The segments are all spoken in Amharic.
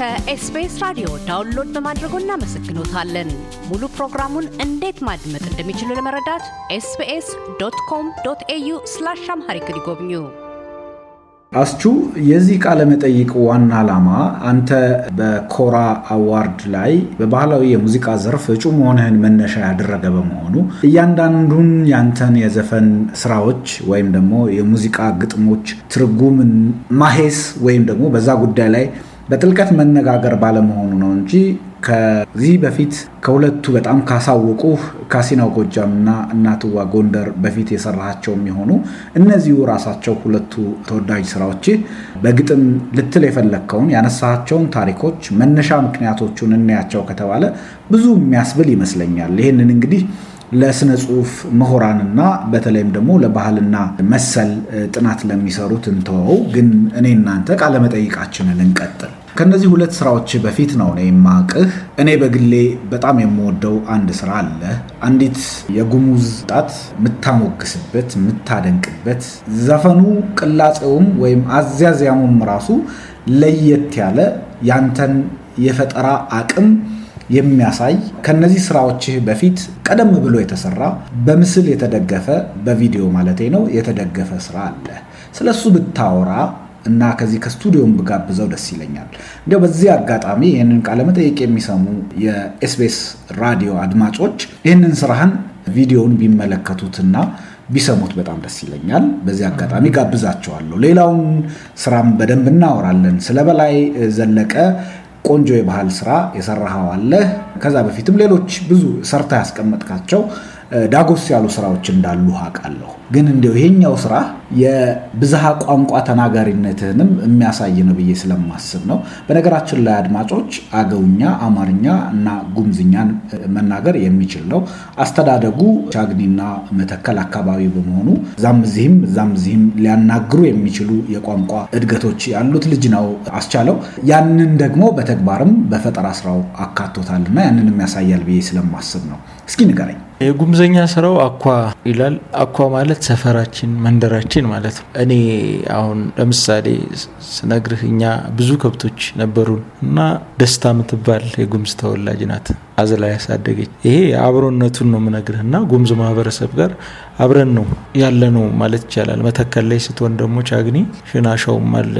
ከ SBS ራዲዮ download በማድረጎ እናመሰግኖታለን። ሙሉ ፕሮግራሙን እንዴት ማድመጥ እንደሚችሉ ለመረዳት SBS dot com dot au slash Amharic ይጎብኙ። አስቹ የዚህ ቃለ መጠይቅ ዋና ዓላማ አንተ በኮራ award ላይ በባህላዊ የሙዚቃ ዘርፍ እጩ መሆንህን መነሻ ያደረገ በመሆኑ እያንዳንዱን ያንተን የዘፈን ስራዎች ወይም ደግሞ የሙዚቃ ግጥሞች ትርጉምን ማሄስ ወይም ደግሞ በዛ ጉዳይ ላይ በጥልቀት መነጋገር ባለመሆኑ ነው እንጂ ከዚህ በፊት ከሁለቱ በጣም ካሳወቁ ካሲናው ጎጃም እና እናትዋ ጎንደር በፊት የሰራቸው የሚሆኑ እነዚሁ ራሳቸው ሁለቱ ተወዳጅ ስራዎች በግጥም ልትል የፈለግከውን ያነሳቸውን ታሪኮች መነሻ ምክንያቶቹን እናያቸው ከተባለ ብዙ የሚያስብል ይመስለኛል። ይህንን እንግዲህ ለስነ ጽሁፍ ምሁራንና በተለይም ደግሞ ለባህልና መሰል ጥናት ለሚሰሩት እንተወው። ግን እኔ እናንተ ቃለመጠይቃችንን እንቀጥል። ከነዚህ ሁለት ስራዎች በፊት ነው እኔ የማቅህ። እኔ በግሌ በጣም የምወደው አንድ ስራ አለ። አንዲት የጉሙዝ ጣት የምታሞግስበት የምታደንቅበት፣ ዘፈኑ ቅላጼውም ወይም አዝያዝያሙም ራሱ ለየት ያለ ያንተን የፈጠራ አቅም የሚያሳይ ከነዚህ ስራዎችህ በፊት ቀደም ብሎ የተሰራ በምስል የተደገፈ በቪዲዮ ማለቴ ነው የተደገፈ ስራ አለ። ስለሱ ብታወራ እና ከዚህ ከስቱዲዮም ብጋብዘው ደስ ይለኛል። እንዲያው በዚህ አጋጣሚ ይህንን ቃለመጠየቅ የሚሰሙ የኤስቢኤስ ራዲዮ አድማጮች ይህንን ስራህን ቪዲዮውን ቢመለከቱትና ቢሰሙት በጣም ደስ ይለኛል። በዚህ አጋጣሚ ጋብዛቸዋለሁ። ሌላውን ስራም በደንብ እናወራለን። ስለ በላይ ዘለቀ ቆንጆ የባህል ስራ የሰራኸው አለ። ከዛ በፊትም ሌሎች ብዙ ሰርታ ያስቀመጥካቸው ዳጎስ ያሉ ስራዎች እንዳሉ አውቃለሁ። ግን እንዲያው ይሄኛው ስራ የብዝሃ ቋንቋ ተናጋሪነትህንም የሚያሳይ ነው ብዬ ስለማስብ ነው። በነገራችን ላይ አድማጮች አገውኛ፣ አማርኛ እና ጉምዝኛን መናገር የሚችል ነው። አስተዳደጉ ቻግኒና መተከል አካባቢ በመሆኑ እዛም እዚህም እዛም እዚህም ሊያናግሩ የሚችሉ የቋንቋ እድገቶች ያሉት ልጅ ነው አስቻለው። ያንን ደግሞ በተግባርም በፈጠራ ስራው አካቶታልና ያንንም ያሳያል ብዬ ስለማስብ ነው። እስኪ ንገረኝ። የጉምዘኛ ስራው አኳ ይላል። አኳ ማለት ሰፈራችን፣ መንደራችን ማለት ነው። እኔ አሁን ለምሳሌ ስነግርህ እኛ ብዙ ከብቶች ነበሩን እና ደስታ የምትባል የጉምዝ ተወላጅ ናት አዝላ ያሳደገች። ይሄ አብሮነቱን ነው የምነግርህ እና ጉምዝ ማህበረሰብ ጋር አብረን ነው ያለ ነው ማለት ይቻላል። መተከል ላይ ስትሆን ደግሞ ቻግኒ ሽናሻውም አለ፣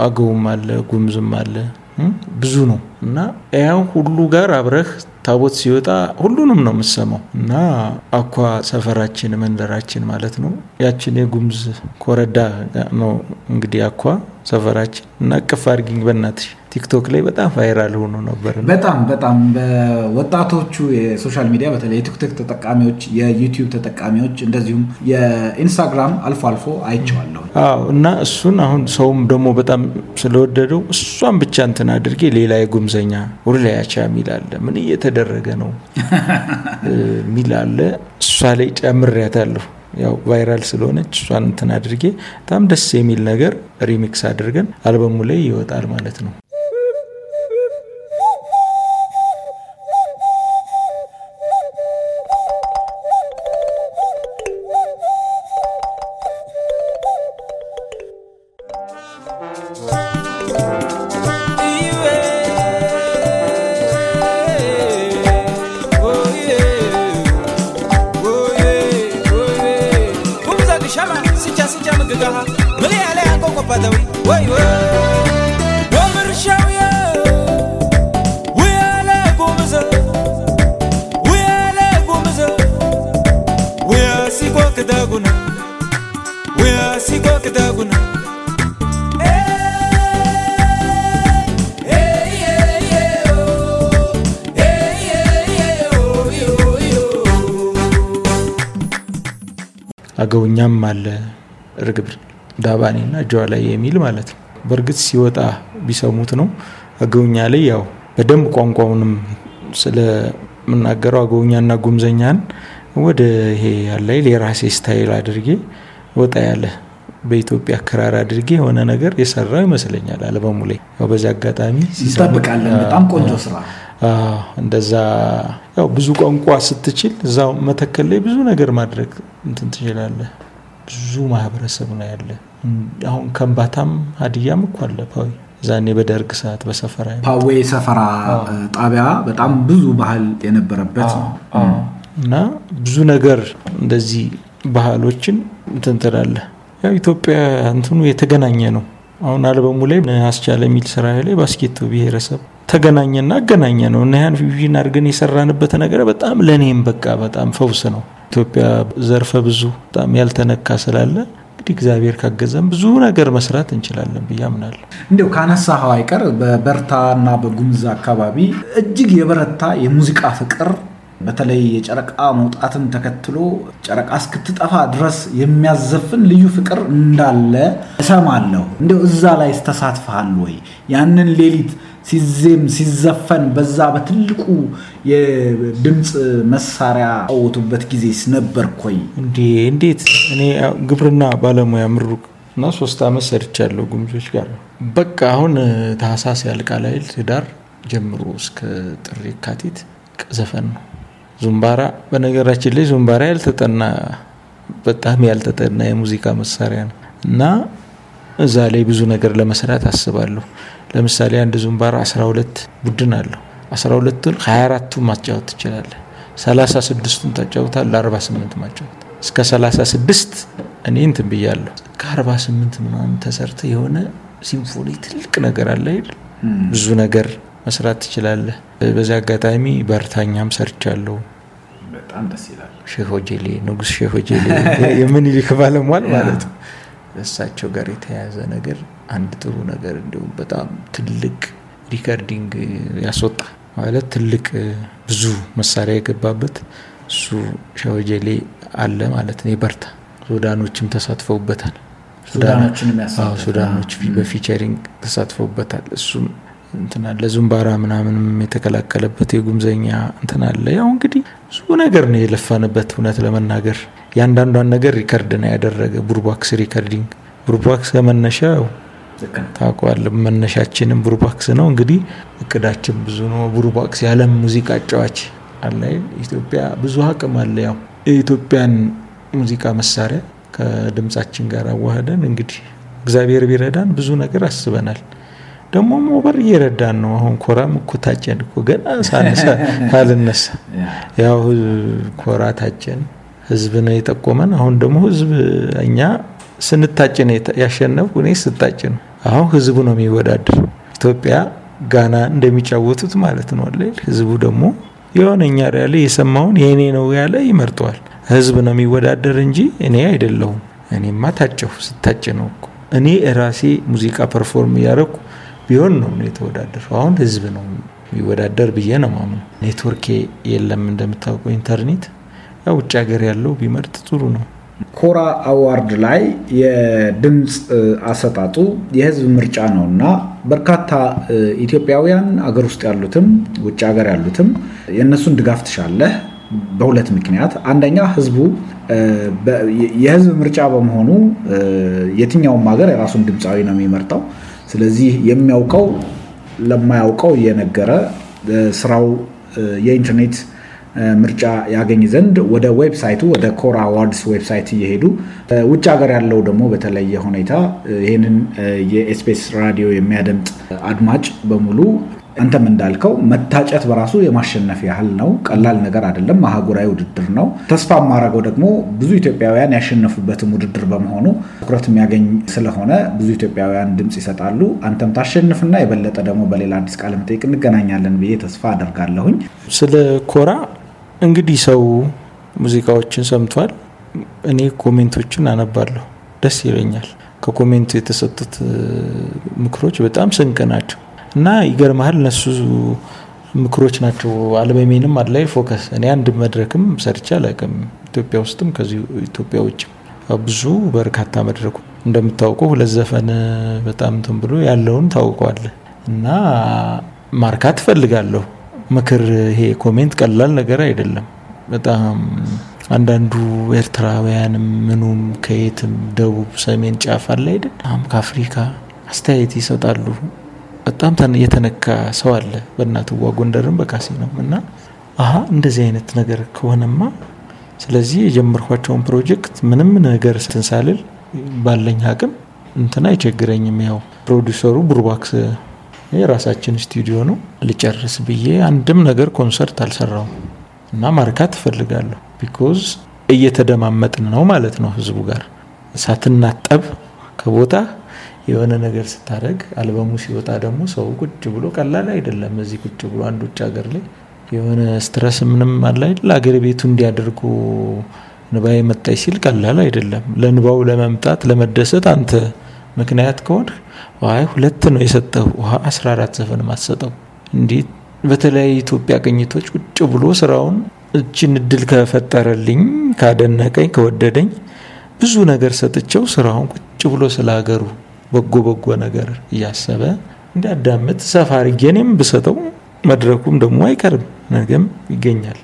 አገውም አለ፣ ጉምዝም አለ ብዙ ነው እና ያን ሁሉ ጋር አብረህ ታቦት ሲወጣ ሁሉንም ነው የምሰማው እና አኳ ሰፈራችን መንደራችን ማለት ነው። ያችን የጉምዝ ኮረዳ ነው እንግዲህ አኳ ሰፈራችን እና እቅፍ አድርጊኝ በእናትሽ ቲክቶክ ላይ በጣም viral ሆኖ ነበር። በጣም በጣም በወጣቶቹ የ social media በተለይ የቲክቶክ ተጠቃሚዎች፣ የዩቲዩብ ተጠቃሚዎች እንደዚሁም የኢንስታግራም አልፎ አልፎ አይቼዋለሁ። አዎ እና እሱን አሁን ሰውም ደግሞ በጣም ስለወደደው እሷን ብቻ እንትን አድርጌ ሌላ የጉምዘኛ ውርላያቻ የሚል አለ። ምን እየተደረገ ነው የሚል አለ። እሷ ላይ ጨምሬያታለሁ። ያው viral ስለሆነች እሷን እንትን አድርጌ በጣም ደስ የሚል ነገር remix አድርገን አልበሙ ላይ ይወጣል ማለት ነው። አገውኛም አለ ርግብ ዳባኔ እና እጇ ላይ የሚል ማለት ነው። በእርግጥ ሲወጣ ቢሰሙት ነው። አገውኛ ላይ ያው በደንብ ቋንቋውንም ስለምናገረው አገውኛና ጉምዘኛን ወደ ይሄ ያላይ የራሴ style አድርጌ ወጣ ያለ በኢትዮጵያ ክራር አድርጌ የሆነ ነገር የሰራው ይመስለኛል አልበሙ ላይ። ያው በዚህ አጋጣሚ እንጠብቃለን። በጣም ቆንጆ ስራ እንደዛ ያው ብዙ ቋንቋ ስትችል እዛው መተከል ላይ ብዙ ነገር ማድረግ እንትን ትችላለህ። ብዙ ማህበረሰብ ነው ያለ። አሁን ከምባታም ሀዲያም እኮ አለ ፓዊ ዛኔ በደርግ ሰዓት በሰፈራ ፓዌ ሰፈራ ጣቢያ በጣም ብዙ ባህል የነበረበት ነው። እና ብዙ ነገር እንደዚህ ባህሎችን እንትን ትላለህ። ያው ኢትዮጵያ እንትኑ የተገናኘ ነው። አሁን አልበሙ ላይ አስቻለ የሚል ስራ ላይ ባስኬቶ ብሔረሰብ ተገናኘና አገናኘ ነው እና ያን ፊዥን አድርገን የሰራንበት ነገር በጣም ለእኔም በቃ በጣም ፈውስ ነው። ኢትዮጵያ ዘርፈ ብዙ በጣም ያልተነካ ስላለ እንግዲህ እግዚአብሔር ካገዘም ብዙ ነገር መስራት እንችላለን ብዬ አምናለሁ። እንዲያው ካነሳኸው አይቀር በበርታ በጉምዝ አካባቢ እጅግ የበረታ የሙዚቃ ፍቅር በተለይ የጨረቃ መውጣትን ተከትሎ ጨረቃ እስክትጠፋ ድረስ የሚያዘፍን ልዩ ፍቅር እንዳለ እሰማለሁ። እንዲያው እዛ ላይ ተሳትፈሃል ወይ? ያንን ሌሊት ሲዜም ሲዘፈን በዛ በትልቁ የድምፅ መሳሪያ ጫወቱበት ጊዜ ነበርክ ወይ? እንዴ እንዴት! እኔ ግብርና ባለሙያ ምሩቅ እና ሶስት ዓመት ሰርቻለሁ ጉምዞች ጋር። በቃ አሁን ታህሳስ ያልቃል አይደል? ህዳር ጀምሮ እስከ ጥር የካቲት ዘፈን ነው። ዙምባራ በነገራችን ላይ ዙምባራ ያልተጠና በጣም ያልተጠና የሙዚቃ መሳሪያ ነው እና እዛ ላይ ብዙ ነገር ለመስራት አስባለሁ። ለምሳሌ አንድ ዙምባራ 12 ቡድን አለው። 12ቱን 24ቱን ማጫወት ትችላለህ። 36ቱን ታጫውታለህ። 48 ማጫወት እስከ 36 እኔ እንትን ብያለሁ። ከ48 ምናምን ተሰርተ የሆነ ሲምፎኒ ትልቅ ነገር አለ አይደል? ብዙ ነገር መስራት ትችላለህ። በዚህ አጋጣሚ በርታኛም ሰርቻለሁ። በጣም ደስ ይላል። ሼህ ሆጄሌ ንጉስ ሼህ ሆጄሌ የምኒልክ ባለሟል ማለት ነው። እሳቸው ጋር የተያያዘ ነገር አንድ ጥሩ ነገር እንዲሁም በጣም ትልቅ recording ያስወጣ ማለት ትልቅ ብዙ መሳሪያ የገባበት እሱ ሆጄሌ አለ ማለት ነው። የበርታ ሱዳኖችም ተሳትፈውበታል። ሱዳኖች በ featuring ተሳትፈውበታል። እሱም እንትን አለ ዙምባራ ምናምንም የተከላከለበት የጉምዘኛ እንትን አለ። ያው እንግዲህ ብዙ ነገር ነው የለፋንበት። እውነት ለመናገር ያንዳንዷን ነገር record ነው ያደረገ። ቡርባክስ recording ቡርባክስ ከመነሻው ታውቀዋለህ። መነሻችንም ቡርባክስ ነው። እንግዲህ እቅዳችን ብዙ ነው። ቡርባክስ የዓለም ሙዚቃ አጫዋች አለ። ኢትዮጵያ ብዙ አቅም አለ። ያው የኢትዮጵያን ሙዚቃ መሳሪያ ከድምጻችን ጋር አዋህደን እንግዲህ እግዚአብሔር ቢረዳን ብዙ ነገር አስበናል። ደግሞ ሞበር እየረዳን ነው። አሁን ኮራም እኮ ታጨን እኮ ገና ሳልነሳ ያው ኮራ ታጨን፣ ህዝብ ነው የጠቆመን። አሁን ደግሞ ህዝብ እኛ ስንታጭ ነው ያሸነፍኩ፣ እኔ ስታጭ ነው። አሁን ህዝቡ ነው የሚወዳደር። ኢትዮጵያ ጋና እንደሚጫወቱት ማለት ነው አለ። ህዝቡ ደግሞ የሆነ እኛ ያለ የሰማውን የእኔ ነው ያለ ይመርጠዋል። ህዝብ ነው የሚወዳደር እንጂ እኔ አይደለሁም። እኔማ ታጨሁ፣ ስታጭ ነው እኮ እኔ ራሴ ሙዚቃ perform እያደረኩ ቢሆን ነው የተወዳደር። አሁን ህዝብ ነው የሚወዳደር ብዬ ነው ማምነው። ኔትወርክ የለም እንደምታውቀው ኢንተርኔት። ያው ውጭ ሀገር ያለው ቢመርጥ ጥሩ ነው። ኮራ award ላይ የድምፅ አሰጣጡ የህዝብ ምርጫ ነው እና በርካታ ኢትዮጵያውያን አገር ውስጥ ያሉትም ውጭ ሀገር ያሉትም የእነሱን ድጋፍ ትሻለህ። በሁለት ምክንያት፣ አንደኛ ህዝቡ የህዝብ ምርጫ በመሆኑ የትኛውም ሀገር የራሱን ድምፃዊ ነው የሚመርጠው። ስለዚህ የሚያውቀው ለማያውቀው እየነገረ ስራው የኢንተርኔት ምርጫ ያገኝ ዘንድ ወደ website ኡ ወደ ኮራ awards website እየሄዱ ውጭ ሀገር ያለው ደግሞ በተለየ ሁኔታ ይህንን የ SBS ራዲዮ የሚያደምጥ አድማጭ በሙሉ አንተም እንዳልከው መታጨት በራሱ የማሸነፍ ያህል ነው። ቀላል ነገር አይደለም። አህጉራዊ ውድድር ነው። ተስፋ የማደርገው ደግሞ ብዙ ኢትዮጵያውያን ያሸነፉበትም ውድድር በመሆኑ ትኩረት የሚያገኝ ስለሆነ ብዙ ኢትዮጵያውያን ድምፅ ይሰጣሉ። አንተም ታሸንፍና የበለጠ ደግሞ በሌላ አዲስ ቃለ መጠይቅ እንገናኛለን ብዬ ተስፋ አደርጋለሁኝ። ስለ ኮራ እንግዲህ ሰው ሙዚቃዎችን ሰምቷል። እኔ comment ኦችን አነባለሁ፣ ደስ ይለኛል። ከ comment ኡ የተሰጡት ምክሮች በጣም ስንቅ ናቸው። እና ይገርመሃል እነሱ ምክሮች ናቸው። አልበሜንም ላይ focus። እኔ አንድ መድረክም ሰርቼ አላውቅም። ኢትዮጵያ ውስጥም ከዚሁ ኢትዮጵያ ውጭም ብዙ በርካታ መድረኩ እንደምታውቀው ሁለት ዘፈን በጣም እንትን ብሎ ያለውን ታውቀዋል እና ማርካት እፈልጋለሁ ምክር ይሄ comment ቀላል ነገር አይደለም። በጣም አንዳንዱ ኤርትራውያንም ምኑም ከየትም ደቡብ ሰሜን ጫፍ አለ አይደል? ከአፍሪካ አስተያየት ይሰጣሉ። በጣም የተነካ ሰው አለ። በእናትዋ ጎንደርም በካሴ ነው እና አሀ እንደዚህ አይነት ነገር ከሆነማ ስለዚህ የጀመርኳቸውን ፕሮጀክት ምንም ነገር ስትንሳልል ባለኝ አቅም እንትን አይቸግረኝም። ያው ፕሮዲሰሩ ቡርባክስ የራሳችን ስቱዲዮ ነው። ልጨርስ ብዬ አንድም ነገር ኮንሰርት አልሰራውም እና ማርካት እፈልጋለሁ። ቢኮዝ እየተደማመጥን ነው ማለት ነው ህዝቡ ጋር ሳትናጠብ ከቦታ የሆነ ነገር ስታደርግ አልበሙ ሲወጣ ደግሞ ሰው ቁጭ ብሎ ቀላል አይደለም። እዚህ ቁጭ ብሎ አንድ ውጭ ሀገር ላይ የሆነ ስትረስ ምንም አለ አይደል አገር ቤቱ እንዲያደርጉ ንባዬ መጣች ሲል ቀላል አይደለም። ለንባው ለመምጣት ለመደሰት አንተ ምክንያት ከሆን ዋይ ሁለት ነው የሰጠው ውሃ 14 ዘፈን ማሰጠው እንዴት በተለያዩ ኢትዮጵያ ቅኝቶች ቁጭ ብሎ ስራውን እችን እድል ከፈጠረልኝ ካደነቀኝ ከወደደኝ ብዙ ነገር ሰጥቼው ስራውን ቁጭ ብሎ ስለ ሀገሩ በጎ በጎ ነገር እያሰበ እንዲያዳምጥ ሰፋ አድርጌ ብሰጠው መድረኩም ደግሞ አይቀርም ነገም ይገኛል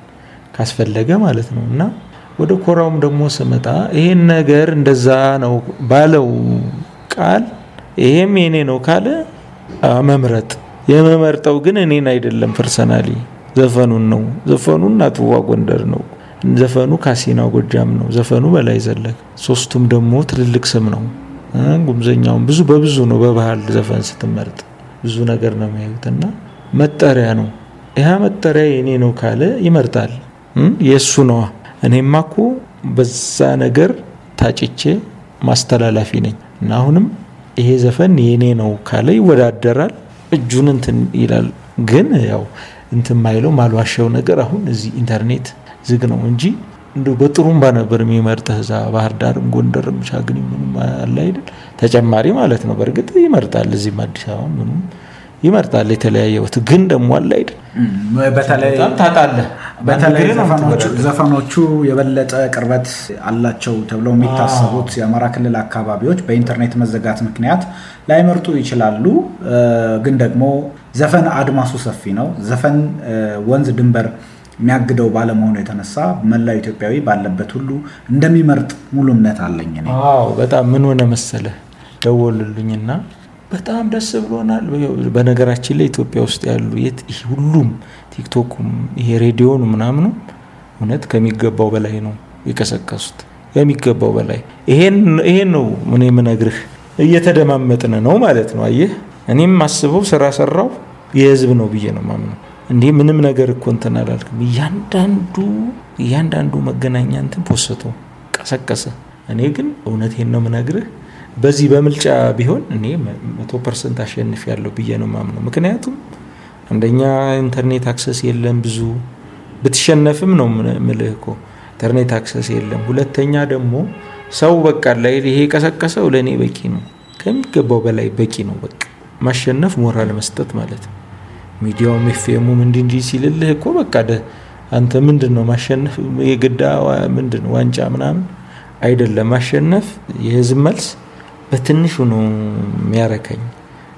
ካስፈለገ ማለት ነው። እና ወደ ኮራውም ደግሞ ስመጣ ይሄን ነገር እንደዛ ነው ባለው ቃል ይሄም የኔ ነው ካለ መምረጥ የመመርጠው ግን እኔን አይደለም personally ዘፈኑን ነው። ዘፈኑ እናትዋ ጎንደር ነው። ዘፈኑ ካሲና ጎጃም ነው። ዘፈኑ በላይ ዘለቀ ሶስቱም ደግሞ ትልልቅ ስም ነው። ጉምዘኛውም ብዙ በብዙ ነው። በባህል ዘፈን ስትመርጥ ብዙ ነገር ነው የሚያዩት እና መጠሪያ ነው። ይህ መጠሪያ የኔ ነው ካለ ይመርጣል። የእሱ ነዋ። እኔማ እኮ በዛ ነገር ታጭቼ ማስተላላፊ ነኝ እና አሁንም ይሄ ዘፈን የኔ ነው ካለ ይወዳደራል። እጁን እንትን ይላል። ግን ያው እንትን ማይለው ማልዋሻው ነገር አሁን እዚህ ኢንተርኔት ዝግ ነው እንጂ እንደ በጥሩምባ ነበር የሚመርጥህ እዛ ባህር ዳርም ጎንደርም ሻግኒ ምንም አለ አይደል ተጨማሪ ማለት ነው። በእርግጥ ይመርጣል እዚህም አዲስ አበባ ምንም ይመርጣል የተለያየ ወት ግን ደግሞ አለ አይደል በተለይ ታጣለህ። በተለይ ዘፈኖቹ የበለጠ ቅርበት አላቸው ተብለው የሚታሰቡት የአማራ ክልል አካባቢዎች በኢንተርኔት መዘጋት ምክንያት ላይመርጡ ይችላሉ። ግን ደግሞ ዘፈን አድማሱ ሰፊ ነው። ዘፈን ወንዝ ድንበር የሚያግደው ባለመሆኑ የተነሳ መላው ኢትዮጵያዊ ባለበት ሁሉ እንደሚመርጥ ሙሉ እምነት አለኝ። በጣም ምን ሆነ መሰለህ ደወሉልኝና በጣም ደስ ብሎናል። በነገራችን ላይ ኢትዮጵያ ውስጥ ያሉ የት ሁሉም ቲክቶኩም ይሄ ሬዲዮኑ ምናምኑ እውነት ከሚገባው በላይ ነው የቀሰቀሱት። ከሚገባው በላይ ይሄን ነው ምን የምነግርህ እየተደማመጥን ነው ማለት ነው። አየህ እኔም አስበው ስራ ሰራው የህዝብ ነው ብዬ ነው ማምነው። እንዲህ ምንም ነገር እኮ እንትን አላልክም። እያንዳንዱ እያንዳንዱ መገናኛ እንትን ፖስቶ ቀሰቀሰ። እኔ ግን እውነቴን ነው ምነግርህ በዚህ በምርጫ ቢሆን እኔ መቶ percent አሸንፋለሁ ብዬ ነው ማምነው። ምክንያቱም አንደኛ internet access የለም ብዙ ብትሸነፍም ነው ምልህ እኮ internet access የለም። ሁለተኛ ደግሞ ሰው በቃ ላይ ይሄ የቀሰቀሰው ለእኔ በቂ ነው፣ ከሚገባው በላይ በቂ ነው። በቃ ማሸነፍ ሞራል መስጠት ማለት ነው። ሚዲያውም ኤፍኤሙም እንዲ እንዲ ሲልልህ እኮ በቃ አንተ ምንድን ነው ማሸነፍ የግዳ ምንድን ዋንጫ ምናምን አይደለም። ማሸነፍ የህዝብ መልስ በትንሹ ነው የሚያረከኝ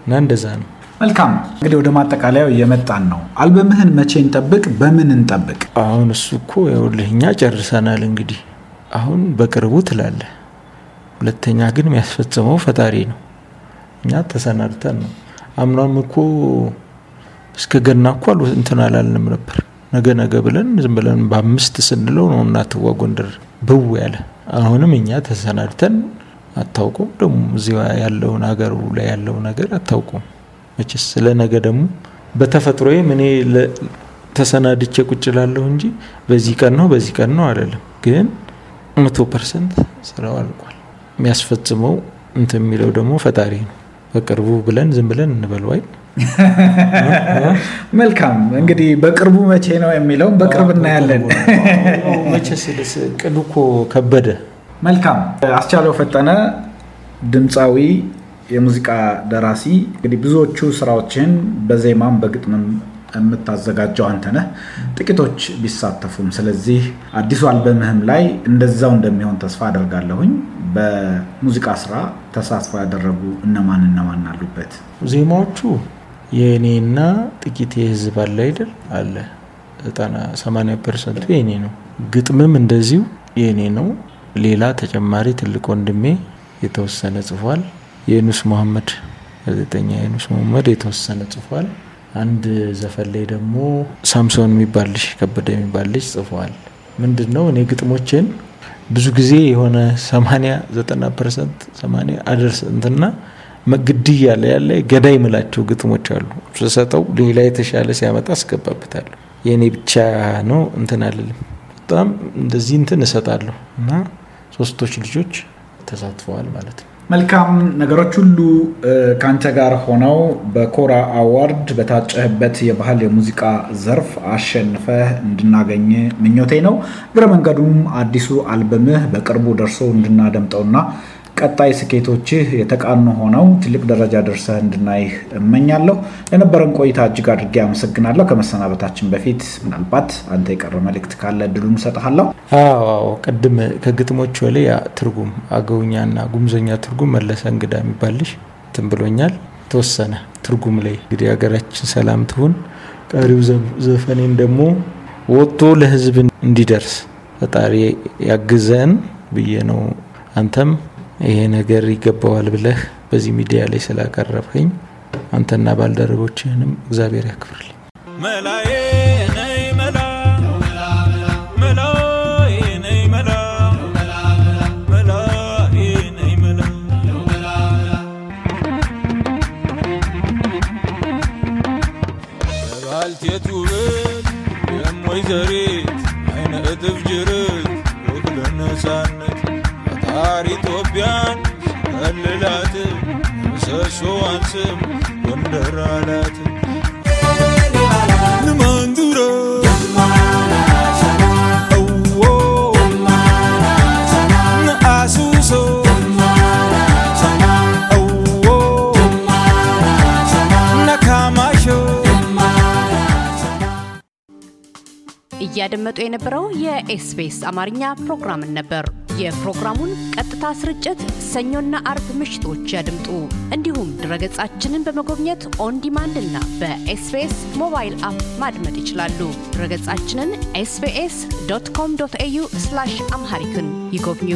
እና እንደዛ ነው። መልካም እንግዲህ ወደ ማጠቃለያው እየመጣን ነው። አልበምህን መቼ እንጠብቅ? በምን እንጠብቅ? አሁን እሱ እኮ ይኸውልህ እኛ ጨርሰናል። እንግዲህ አሁን በቅርቡ ትላለህ። ሁለተኛ ግን የሚያስፈጽመው ፈጣሪ ነው። እኛ ተሰናድተን ነው። አምኗም እኮ እስከ ገና እኮ እንትን አላልንም ነበር። ነገ ነገ ብለን ዝም ብለን በአምስት ስንለው ነው እናትዋ ጎንደር ብው ያለ። አሁንም እኛ ተሰናድተን አታውቁም። ደግሞ እዚህ ያለውን ሀገሩ ላይ ያለው ነገር አታውቁም። መቼስ ስለ ነገ ደግሞ በተፈጥሮዬ እኔ ተሰናድቼ ቁጭ ላለሁ እንጂ በዚህ ቀን ነው በዚህ ቀን ነው አይደለም። ግን መቶ percent ስራው አልቋል። የሚያስፈጽመው እንትን የሚለው ደግሞ ፈጣሪ ነው። በቅርቡ ብለን ዝም ብለን እንበለዋይ መልካም እንግዲህ በቅርቡ መቼ ነው የሚለውም በቅርብ እናያለን። መቼስ ቅዱ እኮ ከበደ መልካም። አስቻለው ፈጠነ ድምፃዊ የሙዚቃ ደራሲ። እንግዲህ ብዙዎቹ ስራዎችን በዜማም በግጥምም የምታዘጋጀው አንተ ጥቂቶች ቢሳተፉም ስለዚህ አዲሱ አልበምህም ላይ እንደዛው እንደሚሆን ተስፋ አደርጋለሁኝ። በሙዚቃ ስራ ተሳትፎ ያደረጉ እነማን እነማን አሉበት? ዜማዎቹ የእኔና ጥቂት የህዝብ አለ አይደል? አለ። ዘጠና ሰማንያ percent ቱ የእኔ ነው። ግጥምም እንደዚሁ የእኔ ነው ሌላ ተጨማሪ ትልቅ ወንድሜ የተወሰነ ጽፏል የኑስ መሐመድ ጋዜጠኛ የኑስ መሐመድ የተወሰነ ጽፏል አንድ ዘፈን ላይ ደግሞ ሳምሶን የሚባል ልጅ ከበደ የሚባል ልጅ ጽፏል ምንድን ነው እኔ ግጥሞችን ብዙ ጊዜ የሆነ 80 90 ፐርሰንት 80 አደርስ እንትና ግድያ ላይ ያለ ገዳይ ምላቸው ግጥሞች አሉ። ስሰጠው ሌላ የተሻለ ሲያመጣ አስገባበታለሁ። የእኔ ብቻ ነው እንትን አልልም። በጣም እንደዚህ እንትን እሰጣለሁ እና ሶስቶች ልጆች ተሳትፈዋል ማለት ነው። መልካም ነገሮች ሁሉ ከአንተ ጋር ሆነው በኮራ አዋርድ በታጨህበት የባህል የሙዚቃ ዘርፍ አሸንፈህ እንድናገኝ ምኞቴ ነው። እግረ መንገዱም አዲሱ አልበምህ በቅርቡ ደርሶ እንድናደምጠውና ቀጣይ ስኬቶችህ የተቃኑ ሆነው ትልቅ ደረጃ ደርሰህ እንድናይህ እመኛለሁ። ለነበረን ቆይታ እጅግ አድርጌ አመሰግናለሁ። ከመሰናበታችን በፊት ምናልባት አንተ የቀረ መልእክት ካለ እድሉን እሰጥሃለሁ። ቅድም ከግጥሞች ላይ ትርጉም አገውኛና ጉምዘኛ ትርጉም መለሰ እንግዳ የሚባልሽ እንትን ብሎኛል። ተወሰነ ትርጉም ላይ እንግዲህ ሀገራችን ሰላም ትሁን። ቀሪው ዘፈኔን ደግሞ ወጥቶ ለህዝብ እንዲደርስ ፈጣሪ ያግዘን ብዬ ነው። አንተም ይሄ ነገር ይገባዋል ብለህ በዚህ ሚዲያ ላይ ስላቀረብከኝ አንተና ባልደረቦችህንም እግዚአብሔር ያክብርልኝ። ስም ጎንደር አላት እያደመጡ የነበረው የኤስቢኤስ አማርኛ ፕሮግራምን ነበር። የፕሮግራሙን ቀጥታ ስርጭት ሰኞና አርብ ምሽቶች ያድምጡ። እንዲሁም ድረገጻችንን በመጎብኘት on demand እና በ SBS mobile app ማድመጥ ይችላሉ። ድረገጻችንን SBS dot com dot au Amharic ን ይጎብኙ።